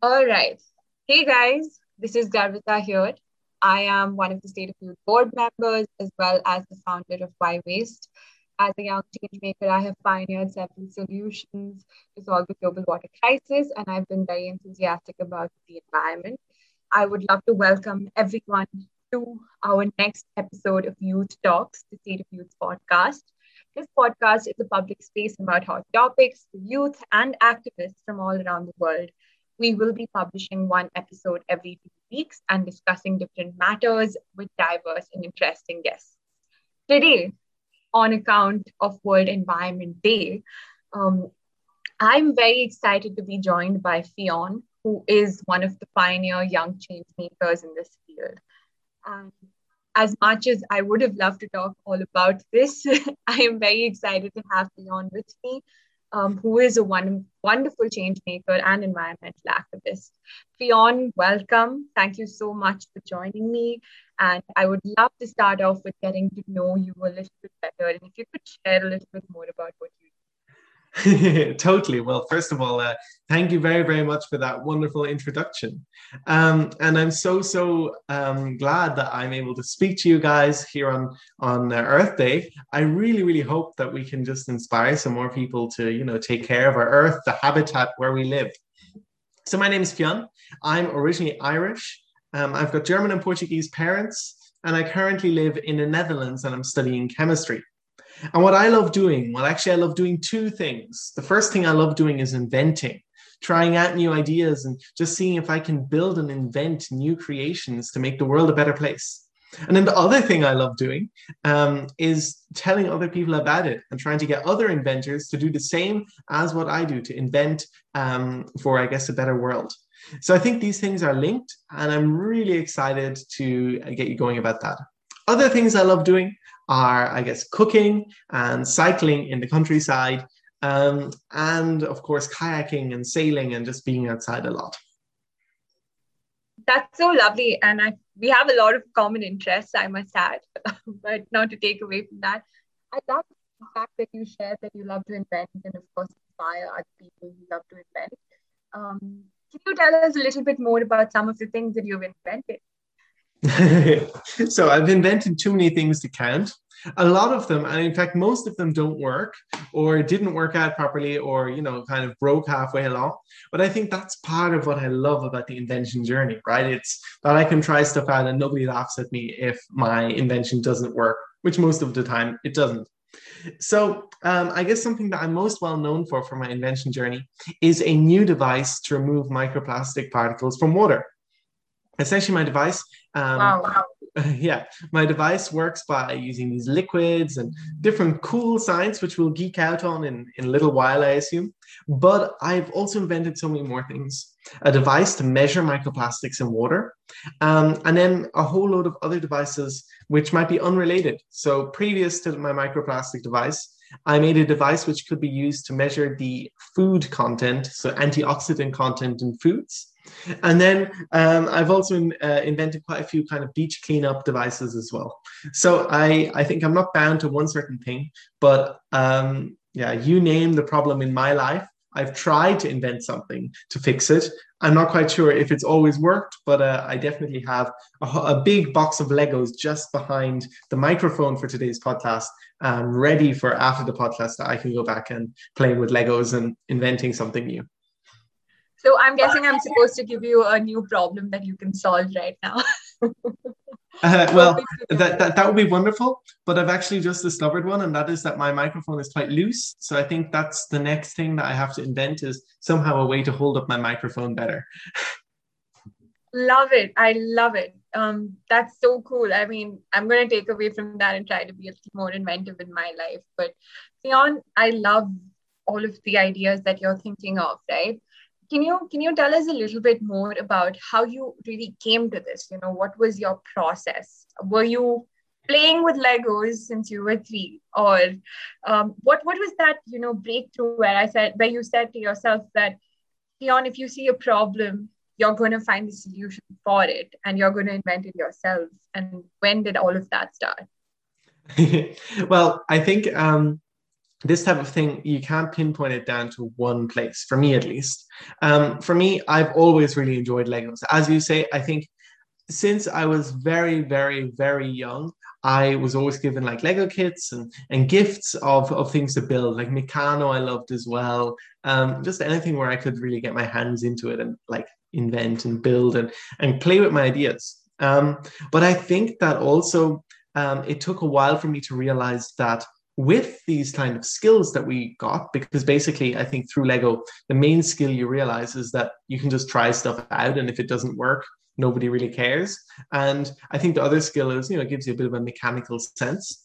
All right. Hey guys, this is Garvita here. I am one of the State of Youth board members as well as the founder of Why Waste. As a young change maker, I have pioneered several solutions to solve the global water crisis, and I've been very enthusiastic about the environment. I would love to welcome everyone to our next episode of Youth Talks, the State of Youth podcast. This podcast is a public space about hot topics for youth and activists from all around the world. We will be publishing one episode every two weeks and discussing different matters with diverse and interesting guests. Today, on account of World Environment Day, um, I'm very excited to be joined by Fionn, who is one of the pioneer young change makers in this field. Um, as much as I would have loved to talk all about this, I am very excited to have Fionn with me um, who is a one, wonderful change maker and environmental activist. Fionn, welcome. Thank you so much for joining me. And I would love to start off with getting to know you a little bit better. And if you could share a little bit more about what you totally. Well, first of all, uh, thank you very, very much for that wonderful introduction. Um, and I'm so, so um, glad that I'm able to speak to you guys here on, on uh, Earth Day. I really, really hope that we can just inspire some more people to, you know, take care of our Earth, the habitat where we live. So my name is Fionn. I'm originally Irish. Um, I've got German and Portuguese parents, and I currently live in the Netherlands and I'm studying chemistry. And what I love doing, well, actually, I love doing two things. The first thing I love doing is inventing, trying out new ideas and just seeing if I can build and invent new creations to make the world a better place. And then the other thing I love doing um, is telling other people about it and trying to get other inventors to do the same as what I do to invent um, for, I guess, a better world. So I think these things are linked, and I'm really excited to get you going about that. Other things I love doing are, I guess, cooking and cycling in the countryside, um, and of course, kayaking and sailing and just being outside a lot. That's so lovely. And I, we have a lot of common interests, I must add, but not to take away from that. I love the fact that you shared that you love to invent and, of course, inspire other people who love to invent. Um, can you tell us a little bit more about some of the things that you've invented? so I've invented too many things to count. A lot of them, and in fact, most of them don't work or didn't work out properly or, you know, kind of broke halfway along. But I think that's part of what I love about the invention journey, right? It's that I can try stuff out and nobody laughs at me if my invention doesn't work, which most of the time it doesn't. So, um, I guess something that I'm most well known for for my invention journey is a new device to remove microplastic particles from water essentially my device um, wow, yeah my device works by using these liquids and different cool science which we'll geek out on in, in a little while i assume. But i've also invented so many more things. A device to measure microplastics in water um, and then a whole load of other devices which might be unrelated. So previous to my microplastic device I made a device which could be used to measure the food content, so antioxidant content in foods. And then um, I've also uh, invented quite a few kind of beach cleanup devices as well. So I, I think I'm not bound to one certain thing, but um, yeah, you name the problem in my life. I've tried to invent something to fix it. I'm not quite sure if it's always worked, but uh, I definitely have a, a, big box of Legos just behind the microphone for today's podcast, um, ready for after the podcast that I can go back and play with Legos and inventing something new. So I'm guessing I'm supposed to give you a new problem that you can solve right now. uh, well, that, that, that would be wonderful. But I've actually just discovered one, and that is that my microphone is quite loose. So I think that's the next thing that I have to invent is somehow a way to hold up my microphone better. love it. I love it. Um, that's so cool. I mean, I'm going to take away from that and try to be a little more inventive in my life. But Fionn, I love all of the ideas that you're thinking of, right? Can you can you tell us a little bit more about how you really came to this? You know what was your process? Were you playing with legos since you were three? Or um, what what was that you know breakthrough where i said where you said to yourself that Fionn, if you see a problem you're going to find the solution for it and you're going to invent it yourself. And when did all of that start? Well i think um this type of thing, you can't pinpoint it down to one place, for me at least. Um, for me, I've always really enjoyed Legos. As you say, I think since I was very, very, very young, I was always given like Lego kits and, and gifts of, of things to build, like Meccano I loved as well. Um, just anything where I could really get my hands into it and like invent and build and, and play with my ideas. Um, but I think that also um, it took a while for me to realize that with these kind of skills that we got, because basically, I think through Lego, the main skill you realize is that you can just try stuff out, and if it doesn't work, nobody really cares. And I think the other skill is, you know, it gives you a bit of a mechanical sense.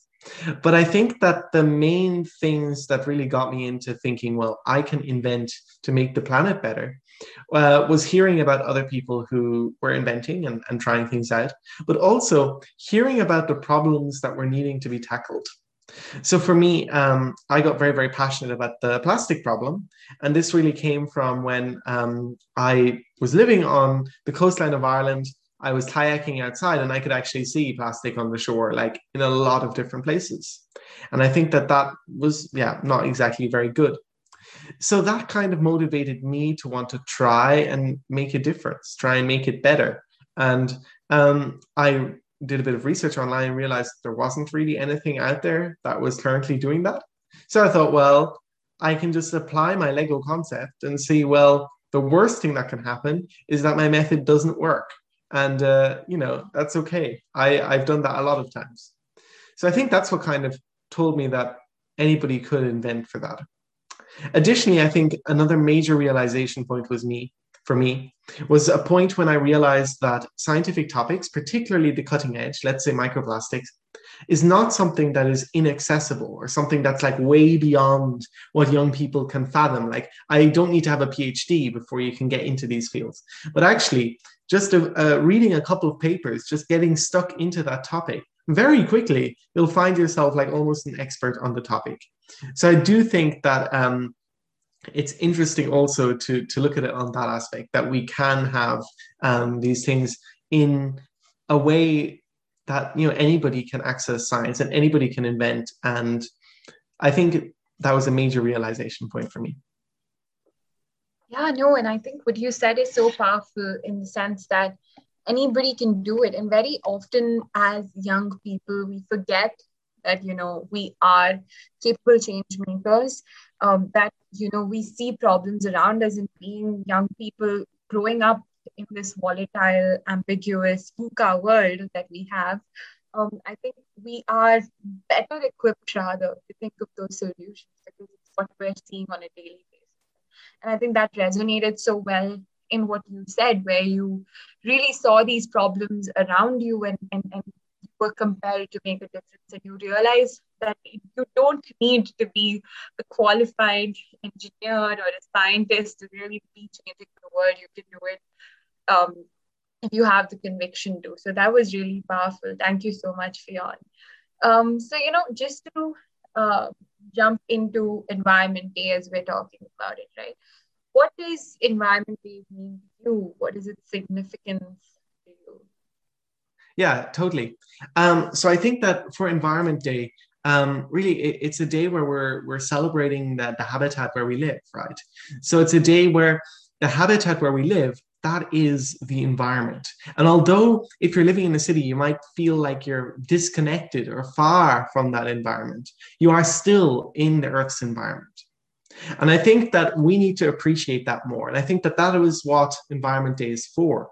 But I think that the main things that really got me into thinking, well, I can invent to make the planet better, uh, was hearing about other people who were inventing and, and trying things out, but also hearing about the problems that were needing to be tackled. So for me, um, I got very, very passionate about the plastic problem. And this really came from when um, I was living on the coastline of Ireland. I was kayaking outside and I could actually see plastic on the shore, like in a lot of different places. And I think that that was, yeah, not exactly very good. So that kind of motivated me to want to try and make a difference, try and make it better. And um, I did a bit of research online and realized there wasn't really anything out there that was currently doing that. So I thought, well, I can just apply my Lego concept and see, well, the worst thing that can happen is that my method doesn't work. And, uh, you know, that's okay. I, I've done that a lot of times. So I think that's what kind of told me that anybody could invent for that. Additionally, I think another major realization point was me for me was a point when I realized that scientific topics, particularly the cutting edge, let's say microplastics, is not something that is inaccessible or something that's like way beyond what young people can fathom. Like, I don't need to have a PhD before you can get into these fields. But actually, just uh, reading a couple of papers, just getting stuck into that topic, very quickly, you'll find yourself like almost an expert on the topic. So I do think that um, it's interesting also to to look at it on that aspect that we can have um, these things in a way that you know anybody can access science and anybody can invent. And i think that was a major realization point for me. Yeah no and i think what you said is so powerful in the sense that anybody can do it. And very often as young people we forget that you know we are capable change makers um, that you know we see problems around us in being young people growing up in this volatile ambiguous VUCA world that we have. Um, i think we are better equipped rather to think of those solutions because it's what we're seeing on a daily basis. And i think that resonated so well in what you said where you really saw these problems around you and, and, and were compelled to make a difference. And you realize that you don't need to be a qualified engineer or a scientist to really be changing the world. You can do it um, if you have the conviction to. So that was really powerful. Thank you so much Fionn um, so you know just to uh, jump into environment day as we're talking about it right? What does environment day mean to you? What is its significance yeah, totally. Um, so I think that for Environment Day, um, really it, it's a day where we're we're celebrating the, the habitat where we live, right? So it's a day where the habitat where we live that is the environment. And although if you're living in a city, you might feel like you're disconnected or far from that environment, you are still in the Earth's environment. And I think that we need to appreciate that more. And I think that that is what Environment Day is for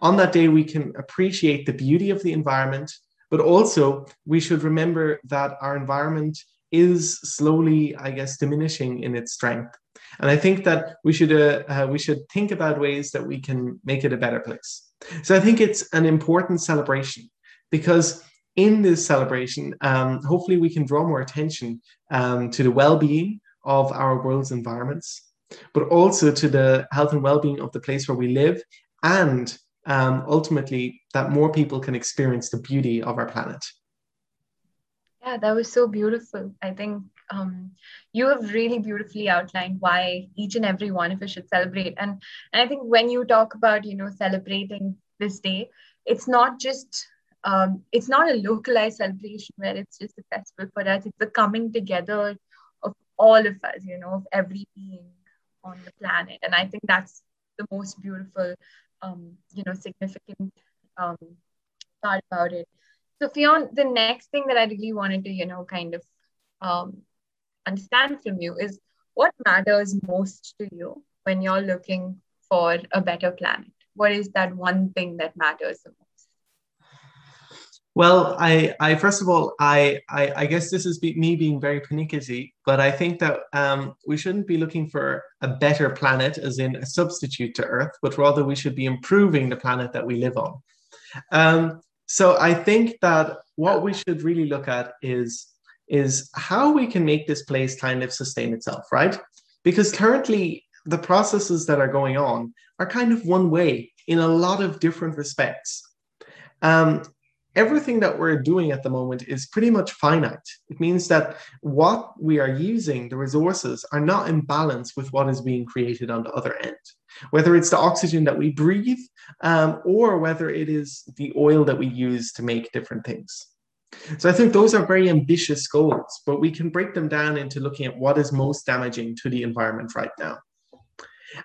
on that day, we can appreciate the beauty of the environment, but also we should remember that our environment is slowly, I guess, diminishing in its strength. And I think that we should uh, uh, we should think about ways that we can make it a better place. So I think it's an important celebration because in this celebration, um, hopefully we can draw more attention um, to the well-being of our world's environments, but also to the health and well-being of the place where we live and um, ultimately that more people can experience the beauty of our planet. Yeah, that was so beautiful. I think um, you have really beautifully outlined why each and every one of us should celebrate. And, and I think when you talk about, you know, celebrating this day, it's not just um, it's not a localized celebration where it's just a festival for us. It's a coming together of all of us, you know, of every being on the planet. And I think that's the most beautiful, um, you know, significant um, part about it. So, Fionn, the next thing that I really wanted to, you know, kind of um, understand from you is what matters most to you when you're looking for a better planet? What is that one thing that matters the most? Well, I, I first of all, I, I, I guess this is be, me being very pernickety, but I think that um, we shouldn't be looking for a better planet, as in a substitute to Earth, but rather we should be improving the planet that we live on. Um, so I think that what we should really look at is is how we can make this place kind of sustain itself, right? Because currently the processes that are going on are kind of one way in a lot of different respects. Um, everything that we're doing at the moment is pretty much finite. It means that what we are using, the resources, are not in balance with what is being created on the other end. Whether it's the oxygen that we breathe um, or whether it is the oil that we use to make different things. So I think those are very ambitious goals, but we can break them down into looking at what is most damaging to the environment right now.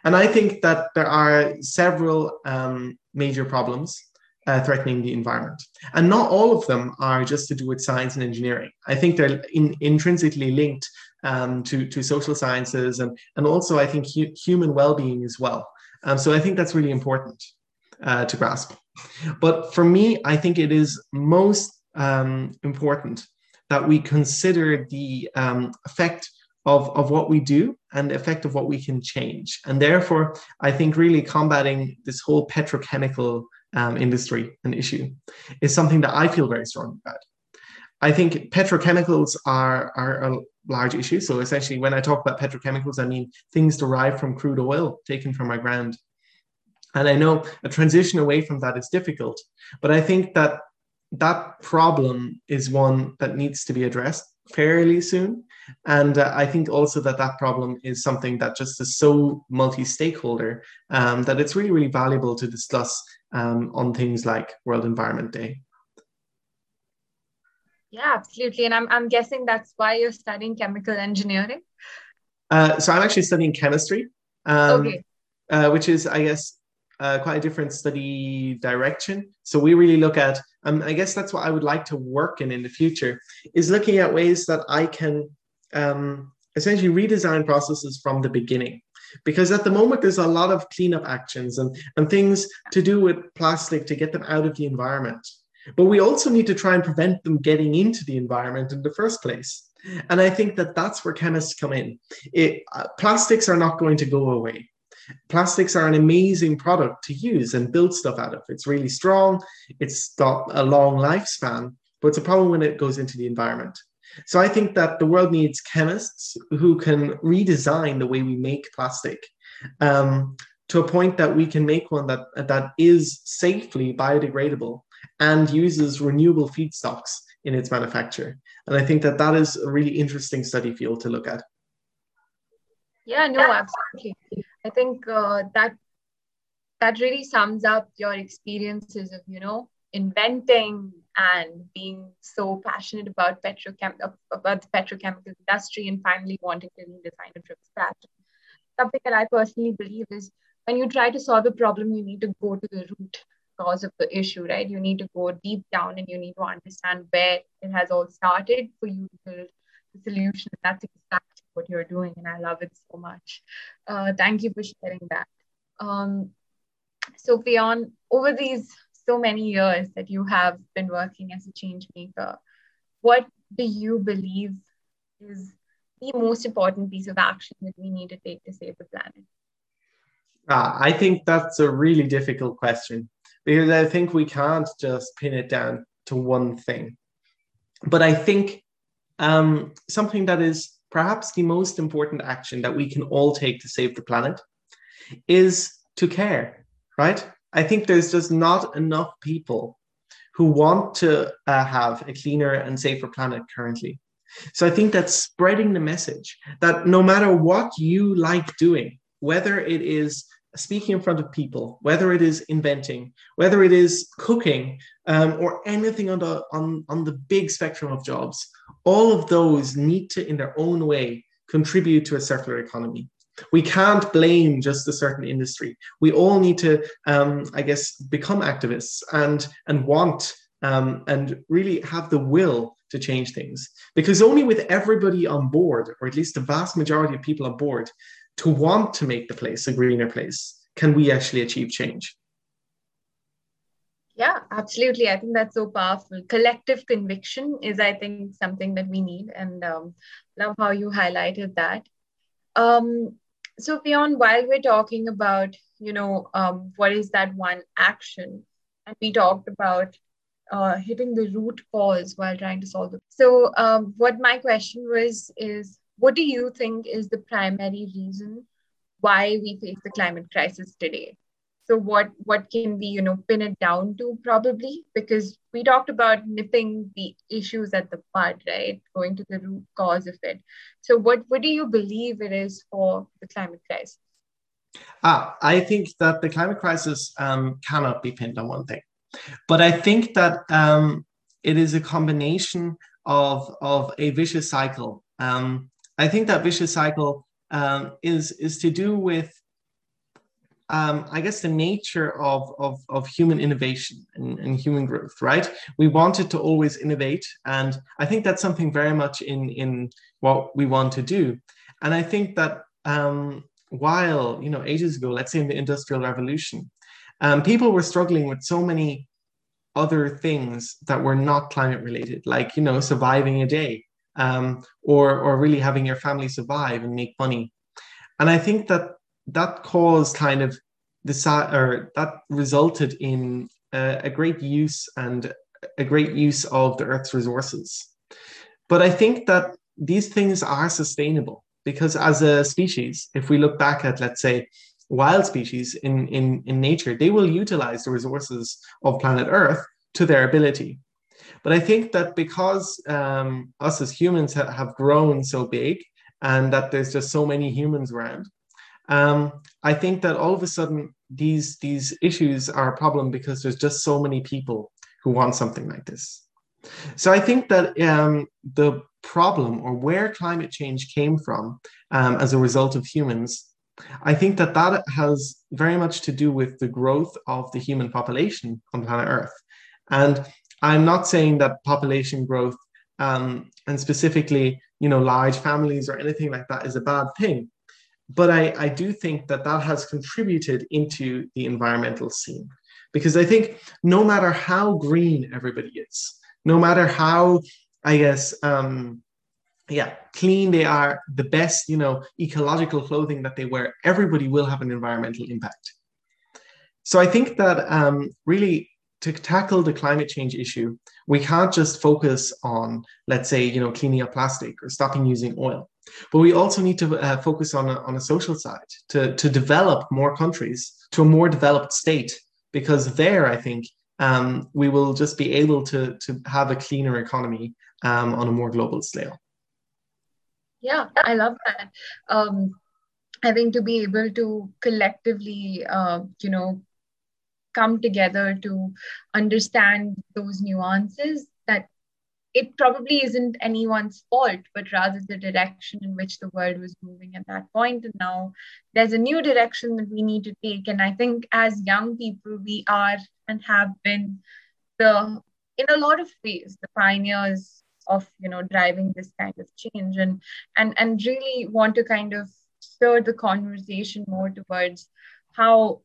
And I think that there are several um, major problems uh, threatening the environment. And not all of them are just to do with science and engineering. I think they're in, intrinsically linked um, to, to social sciences and, and also, I think, hu- human well being as well. Um, so I think that's really important uh, to grasp. But for me, I think it is most um, important that we consider the um, effect of, of what we do and the effect of what we can change. And therefore, I think really combating this whole petrochemical um, industry and issue is something that I feel very strongly about. I think petrochemicals are, are a large issue. So essentially, when I talk about petrochemicals, I mean things derived from crude oil taken from our ground. And I know a transition away from that is difficult, but I think that that problem is one that needs to be addressed fairly soon. And uh, I think also that that problem is something that just is so multi stakeholder um, that it's really, really valuable to discuss um, on things like World Environment Day. Yeah, absolutely. And I'm, I'm guessing that's why you're studying chemical engineering. Uh, so I'm actually studying chemistry, um, okay. uh, which is, I guess, uh, quite a different study direction. So we really look at, um, I guess that's what I would like to work in in the future, is looking at ways that I can um, essentially redesign processes from the beginning. Because at the moment, there's a lot of cleanup actions and, and things to do with plastic to get them out of the environment. But we also need to try and prevent them getting into the environment in the first place. And I think that that's where chemists come in. It, uh, plastics are not going to go away plastics are an amazing product to use and build stuff out of. It's really strong, it's got a long lifespan, but it's a problem when it goes into the environment. So I think that the world needs chemists who can redesign the way we make plastic um, to a point that we can make one that, that is safely biodegradable and uses renewable feedstocks in its manufacture. And I think that that is a really interesting study field to look at. Yeah, no, absolutely. I think uh, that that really sums up your experiences of you know inventing and being so passionate about petrochem about the petrochemical industry and finally wanting to redesign it from scratch. Something that I personally believe is when you try to solve a problem, you need to go to the root cause of the issue, right? You need to go deep down and you need to understand where it has all started for you to build the solution. That's exactly what you're doing, and I love it so much. Uh, thank you for sharing that. Um, so, Fionn, over these so many years that you have been working as a change maker, what do you believe is the most important piece of action that we need to take to save the planet? Uh, I think that's a really difficult question because I think we can't just pin it down to one thing. But I think um, something that is perhaps the most important action that we can all take to save the planet is to care, right? I think there's just not enough people who want to uh, have a cleaner and safer planet currently. So I think that spreading the message that no matter what you like doing, whether it is speaking in front of people, whether it is inventing, whether it is cooking, um, or anything on the on, on the big spectrum of jobs, all of those need to, in their own way, contribute to a circular economy. We can't blame just a certain industry. We all need to, um, I guess, become activists and and want um, and really have the will to change things. Because only with everybody on board, or at least the vast majority of people on board, to want to make the place a greener place, can we actually achieve change. Yeah, absolutely. I think that's so powerful. Collective conviction is, I think, something that we need, and um, love how you highlighted that. Um, so, beyond while we're talking about, you know, um, what is that one action, and we talked about uh, hitting the root cause while trying to solve it. So, um, what my question was is, what do you think is the primary reason why we face the climate crisis today? So what what can we you know pin it down to probably? Because we talked about nipping the issues at the bud right? Going to the root cause of it. So what what do you believe it is for the climate crisis? Ah, i think that the climate crisis um, cannot be pinned on one thing. But i think that um, it is a combination of of a vicious cycle. Um, i think that vicious cycle um, is is to do with um, I guess, the nature of, of, of human innovation and, and, human growth, right? We wanted to always innovate. And I think that's something very much in, in what we want to do. And I think that um, while, you know, ages ago, let's say in the Industrial Revolution, um, people were struggling with so many other things that were not climate related, like, you know, surviving a day um, or, or really having your family survive and make money. And I think that that caused kind of the or that resulted in a, a great use and a great use of the Earth's resources. But I think that these things are sustainable because as a species, if we look back at, let's say, wild species in, in, in nature, they will utilize the resources of planet Earth to their ability. But I think that because um, us as humans ha- have grown so big and that there's just so many humans around, um, I think that all of a sudden these these issues are a problem because there's just so many people who want something like this. So I think that um, the problem or where climate change came from um, as a result of humans, I think that that has very much to do with the growth of the human population on planet Earth. And I'm not saying that population growth um, and specifically, you know, large families or anything like that is a bad thing but I, I do think that that has contributed into the environmental scene because I think no matter how green everybody is, no matter how, I guess, um, yeah, clean they are, the best, you know, ecological clothing that they wear, everybody will have an environmental impact. So I think that um, really to tackle the climate change issue, we can't just focus on, let's say, you know, cleaning up plastic or stopping using oil. But we also need to uh, focus on a, on a social side to, to develop more countries to a more developed state, because there, I think, um, we will just be able to, to have a cleaner economy um, on a more global scale. Yeah, I love that. Um, I think to be able to collectively, uh, you know, come together to understand those nuances that it probably isn't anyone's fault, but rather the direction in which the world was moving at that point. And now there's a new direction that we need to take. And I think as young people, we are and have been the, in a lot of ways, the pioneers of, you know, driving this kind of change and, and, and really want to kind of stir the conversation more towards how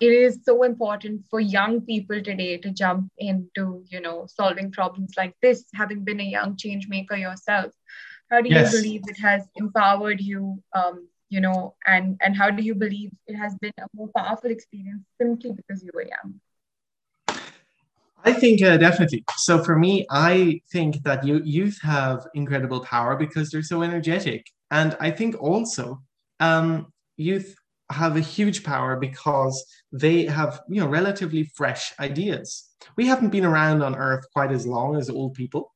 it is so important for young people today to jump into you know solving problems like this having been a young change maker yourself how do yes. you believe it has empowered you um, you know and and how do you believe it has been a more powerful experience simply because you were young I think uh, definitely. So for me, I think that you, youth have incredible power because they're so energetic, and I think also um, youth have a huge power because they have you know relatively fresh ideas. We haven't been around on earth quite as long as old people.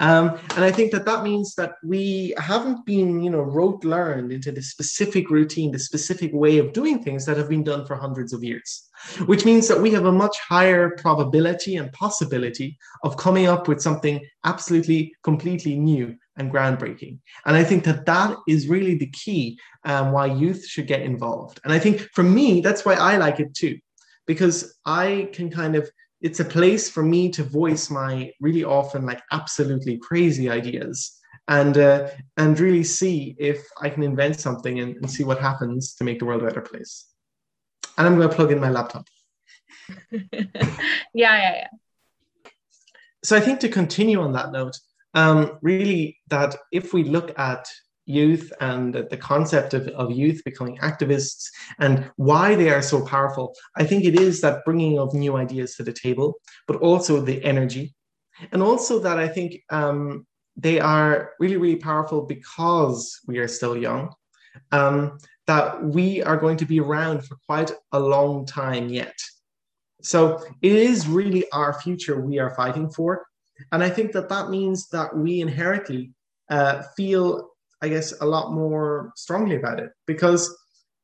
Um, and i think that that means that we haven't been you know rote learned into the specific routine the specific way of doing things that have been done for hundreds of years which means that we have a much higher probability and possibility of coming up with something absolutely completely new and groundbreaking. And I think that that is really the key um, why youth should get involved. And I think for me, that's why I like it too, because I can kind of, it's a place for me to voice my really often like absolutely crazy ideas and uh, and really see if I can invent something and, and see what happens to make the world a better place. And I'm going to plug in my laptop. yeah, yeah, yeah. So I think to continue on that note, um, really that if we look at youth and the concept of, of youth becoming activists and why they are so powerful, I think it is that bringing of new ideas to the table, but also the energy. And also that I think um, they are really, really powerful because we are still young. Um, that we are going to be around for quite a long time yet. So it is really our future we are fighting for. And I think that that means that we inherently uh, feel, I guess, a lot more strongly about it. Because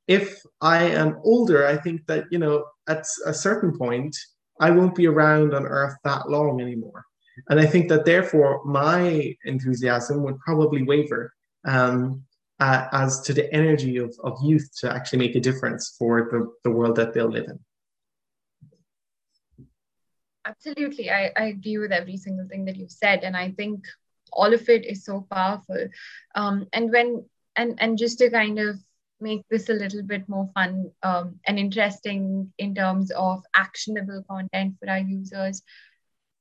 if I am older, I think that, you know, at a certain point, I won't be around on Earth that long anymore. And I think that therefore my enthusiasm would probably waver um, uh, as to the energy of, of youth to actually make a difference for the, the world that they'll live in. Absolutely. I, I agree with every single thing that you've said. And I think all of it is so powerful. Um, and when and and just to kind of make this a little bit more fun um, and interesting in terms of actionable content for our users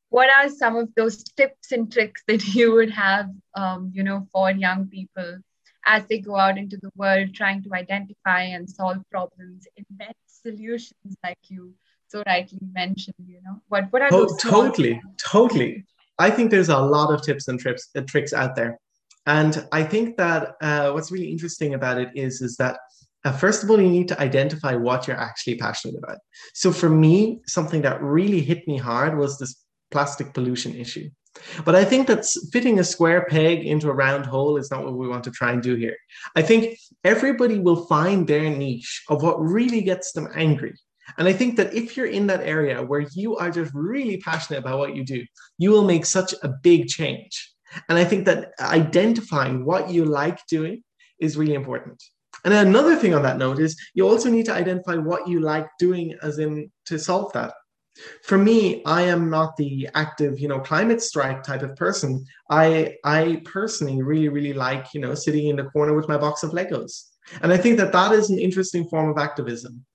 what are some of those tips and tricks that you would have um, you know for young people as they go out into the world trying to identify and solve problems invent solutions like you so rightly mentioned you know what what are those totally totally i think there's a lot of tips and trips uh, tricks out there and i think that uh, what's really interesting about it is is that uh, first of all, you need to identify what you're actually passionate about. So, for me, something that really hit me hard was this plastic pollution issue. But I think that fitting a square peg into a round hole is not what we want to try and do here. I think everybody will find their niche of what really gets them angry. And I think that if you're in that area where you are just really passionate about what you do, you will make such a big change. And I think that identifying what you like doing is really important. And another thing on that note is you also need to identify what you like doing, as in to solve that. For me, I am not the active, you know, climate strike type of person. I I personally really really like, you know, sitting in the corner with my box of Legos. And I think that that is an interesting form of activism.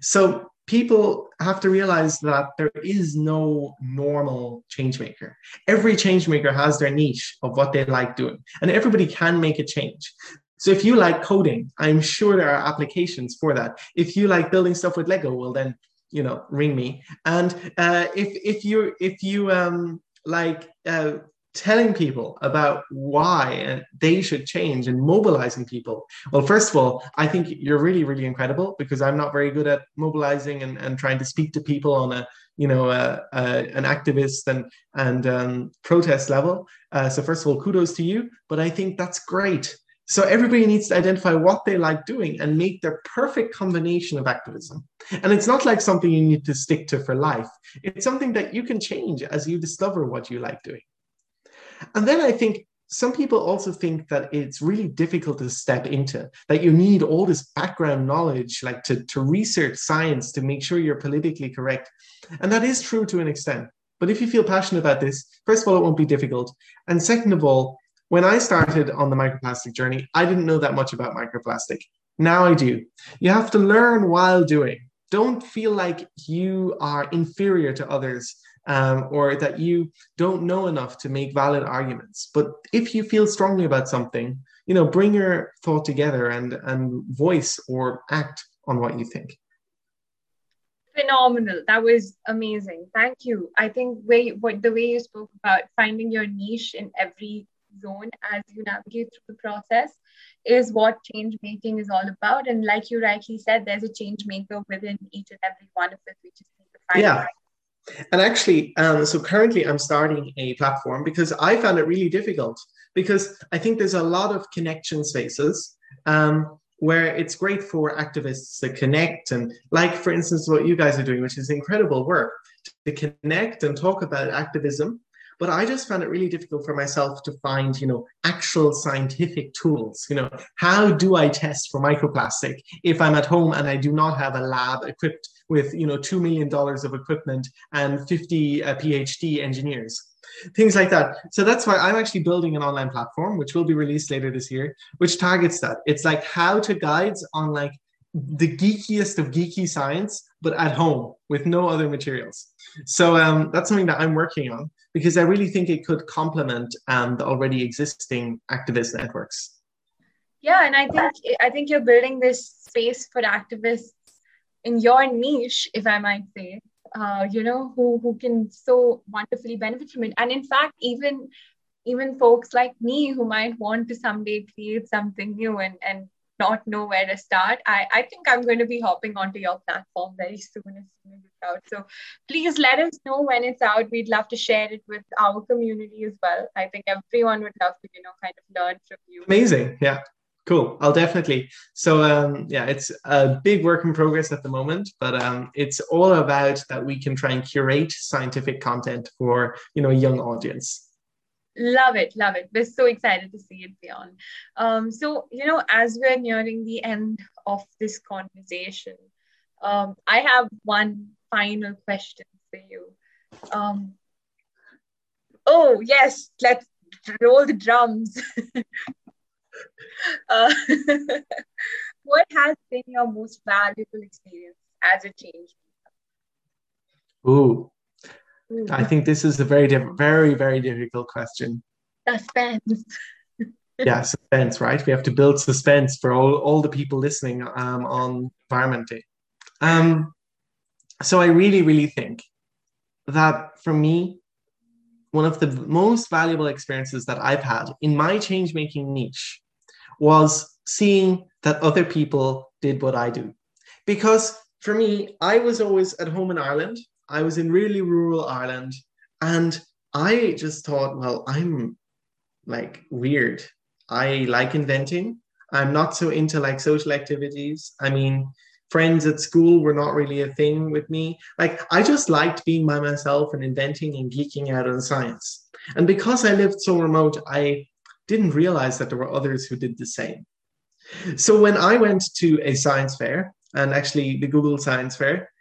So people have to realize that there is no normal change maker. Every change maker has their niche of what they like doing, and everybody can make a change. So if you like coding, I'm sure there are applications for that. If you like building stuff with Lego, well then you know ring me and uh, if if you if you um like uh, telling people about why they should change and mobilizing people well first of all i think you're really really incredible because i'm not very good at mobilizing and, and trying to speak to people on a you know uh, uh, an activist and and um, protest level uh, so first of all kudos to you but i think that's great so everybody needs to identify what they like doing and make their perfect combination of activism. And it's not like something you need to stick to for life. It's something that you can change as you discover what you like doing. And then I think some people also think that it's really difficult to step into, that you need all this background knowledge, like to, to research science to make sure you're politically correct. And that is true to an extent. But if you feel passionate about this, first of all, it won't be difficult. And second of all, when I started on the microplastic journey, I didn't know that much about microplastic. Now I do. You have to learn while doing. Don't feel like you are inferior to others um, or that you don't know enough to make valid arguments. But if you feel strongly about something, you know, bring your thought together and and voice or act on what you think. Phenomenal. That was amazing. Thank you. I think way what the way you spoke about finding your niche in every zone as you navigate through the process is what change making is all about. And like you rightly said, there's a change maker within each and every one of us. We just need to find yeah. And actually, um, so currently I'm starting a platform because I found it really difficult because I think there's a lot of connection spaces um, where it's great for activists to connect and, like, for instance, what you guys are doing, which is incredible work to connect and talk about activism but I just found it really difficult for myself to find, you know, actual scientific tools. You know, how do I test for microplastic if I'm at home and I do not have a lab equipped with, you know, $2 million of equipment and 50 uh, PhD engineers? Things like that. So that's why I'm actually building an online platform, which will be released later this year, which targets that. It's like how to guides on like the geekiest of geeky science, but at home with no other materials. So um, that's something that I'm working on because I really think it could complement um, the already existing activist networks. Yeah, and I think I think you're building this space for activists in your niche, if I might say, uh, you know, who who can so wonderfully benefit from it. And in fact, even even folks like me who might want to someday create something new and and not know where to start, I, I think I'm going to be hopping onto your platform very soon as soon as it's out. So please let us know when it's out. We'd love to share it with our community as well. I think everyone would love to, you know, kind of learn from you. Amazing. Yeah. Cool. I'll definitely. So um, yeah, it's a big work in progress at the moment, but um, it's all about that we can try and curate scientific content for you know a young audience. Love it, love it. We're so excited to see it beyond. Um, so, you know, as we're nearing the end of this conversation, um, I have one final question for you. Um, oh, yes, let's roll the drums. uh, what has been your most valuable experience as a change? I think this is a very, very, very difficult question. Suspense. yeah, suspense, right? We have to build suspense for all, all the people listening um, on Environment Day. Um, so I really, really think that for me, one of the most valuable experiences that I've had in my change making niche was seeing that other people did what I do. Because for me, I was always at home in Ireland I was in really rural Ireland and I just thought, well, I'm like weird. I like inventing. I'm not so into like social activities. I mean, friends at school were not really a thing with me. Like, I just liked being by myself and inventing and geeking out on science. And because I lived so remote, I didn't realize that there were others who did the same. So when I went to a science fair, and actually the Google Science Fair,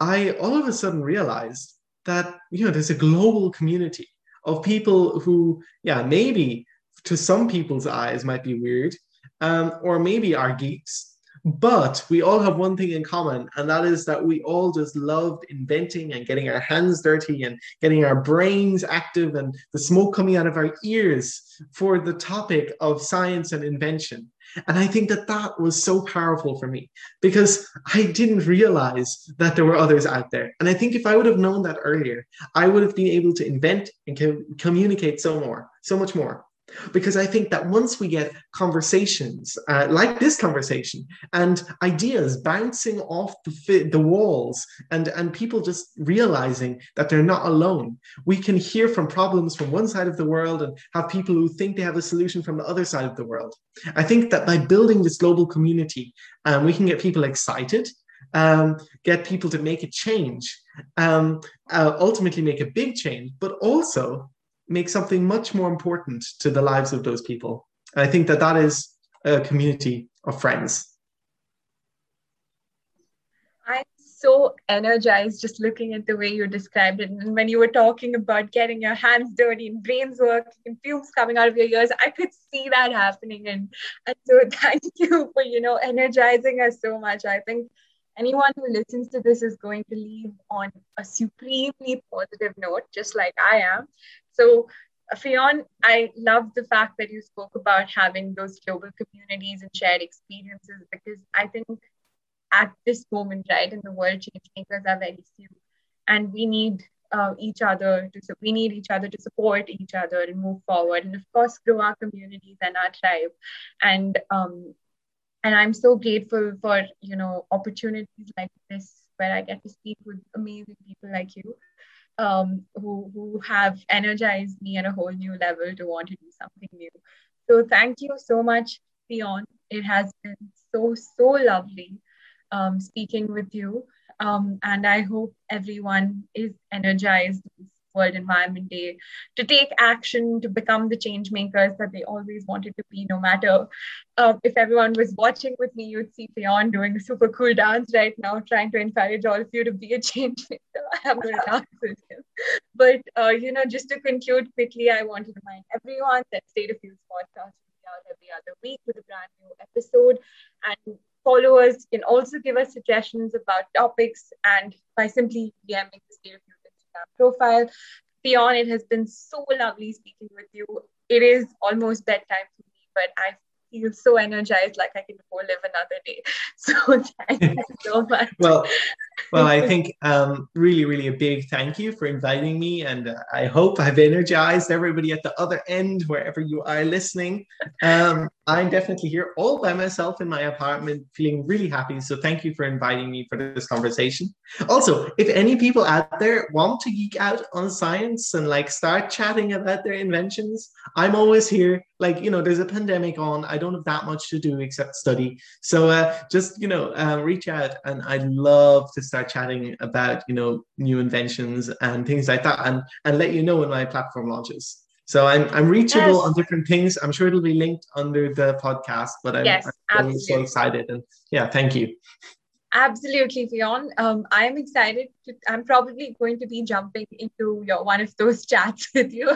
I all of a sudden realized that you know there's a global community of people who, yeah, maybe to some people's eyes might be weird, um, or maybe are geeks, but we all have one thing in common, and that is that we all just loved inventing and getting our hands dirty and getting our brains active and the smoke coming out of our ears for the topic of science and invention. And I think that that was so powerful for me because I didn't realize that there were others out there. And I think if I would have known that earlier, I would have been able to invent and co- communicate so more, so much more because I think that once we get conversations uh, like this conversation and ideas bouncing off the, the walls and, and people just realizing that they're not alone, we can hear from problems from one side of the world and have people who think they have a solution from the other side of the world. I think that by building this global community, um, we can get people excited um, get people to make a change, um, uh, ultimately make a big change, but also make something much more important to the lives of those people. And I think that that is a community of friends. I'm so energized just looking at the way you described it. And when you were talking about getting your hands dirty and brains working and fumes coming out of your ears, I could see that happening. And, and so thank you for, you know, energizing us so much. I think anyone who listens to this is going to leave on a supremely positive note, just like I am. So, Fionn, I love the fact that you spoke about having those global communities and shared experiences because I think at this moment, right, in the world, change makers are very few, and we need uh, each other to we need each other to support each other and move forward, and of course, grow our communities and our tribe. And um, and I'm so grateful for you know opportunities like this where I get to speak with amazing people like you um, who, who have energized me at a whole new level to want to do something new. So thank you so much, Fionn. It has been so, so lovely um, speaking with you. Um, and I hope everyone is energized, World Environment Day to take action, to become the change makers that they always wanted to be, no matter uh, if everyone was watching with me, you'd see Fionn doing a super cool dance right now, trying to encourage all of you to be a change maker. I'm going to with him. But, uh, you know, just to conclude quickly, I want to remind everyone that State of Youth podcast be out every other week with a brand new episode. And followers can also give us suggestions about topics and by simply DMing the State of Youth Instagram profile. Beyond, it has been so lovely speaking with you. It is almost bedtime for me, but I feel so energized, like I can go live another day. So thank you so much. well, well, I think um, really, really a big thank you for inviting me, and uh, I hope I've energized everybody at the other end, wherever you are listening. Um, I'm definitely here all by myself in my apartment, feeling really happy. So thank you for inviting me for this conversation. Also, if any people out there want to geek out on science and like start chatting about their inventions, I'm always here. Like you know, there's a pandemic on. I don't have that much to do except study. So uh, just you know, uh, reach out, and I'd love to start chatting about you know new inventions and things like that, and and let you know when my platform launches. So I'm I'm reachable yes. on different things. I'm sure it'll be linked under the podcast, but I'm, yes, I'm so excited and yeah, thank you. Absolutely, Fionn. Um, I'm excited. To, I'm probably going to be jumping into your one of those chats with you,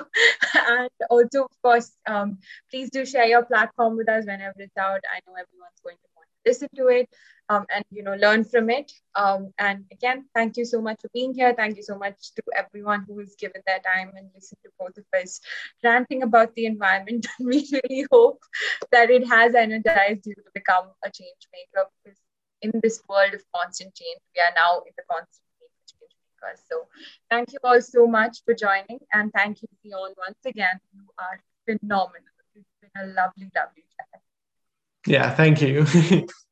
and also, of course, um, please do share your platform with us whenever it's out. I know everyone's going to want to listen to it um, and you know learn from it. Um, and again thank you so much for being here. Thank you so much to everyone who has given their time and listened to both of us ranting about the environment. We really hope that it has energized you to become a change maker because in this world of constant change we are now in the constant change so thank you all so much for joining and thank you Fionn once again. You are phenomenal. It's been a lovely lovely chat. Yeah thank you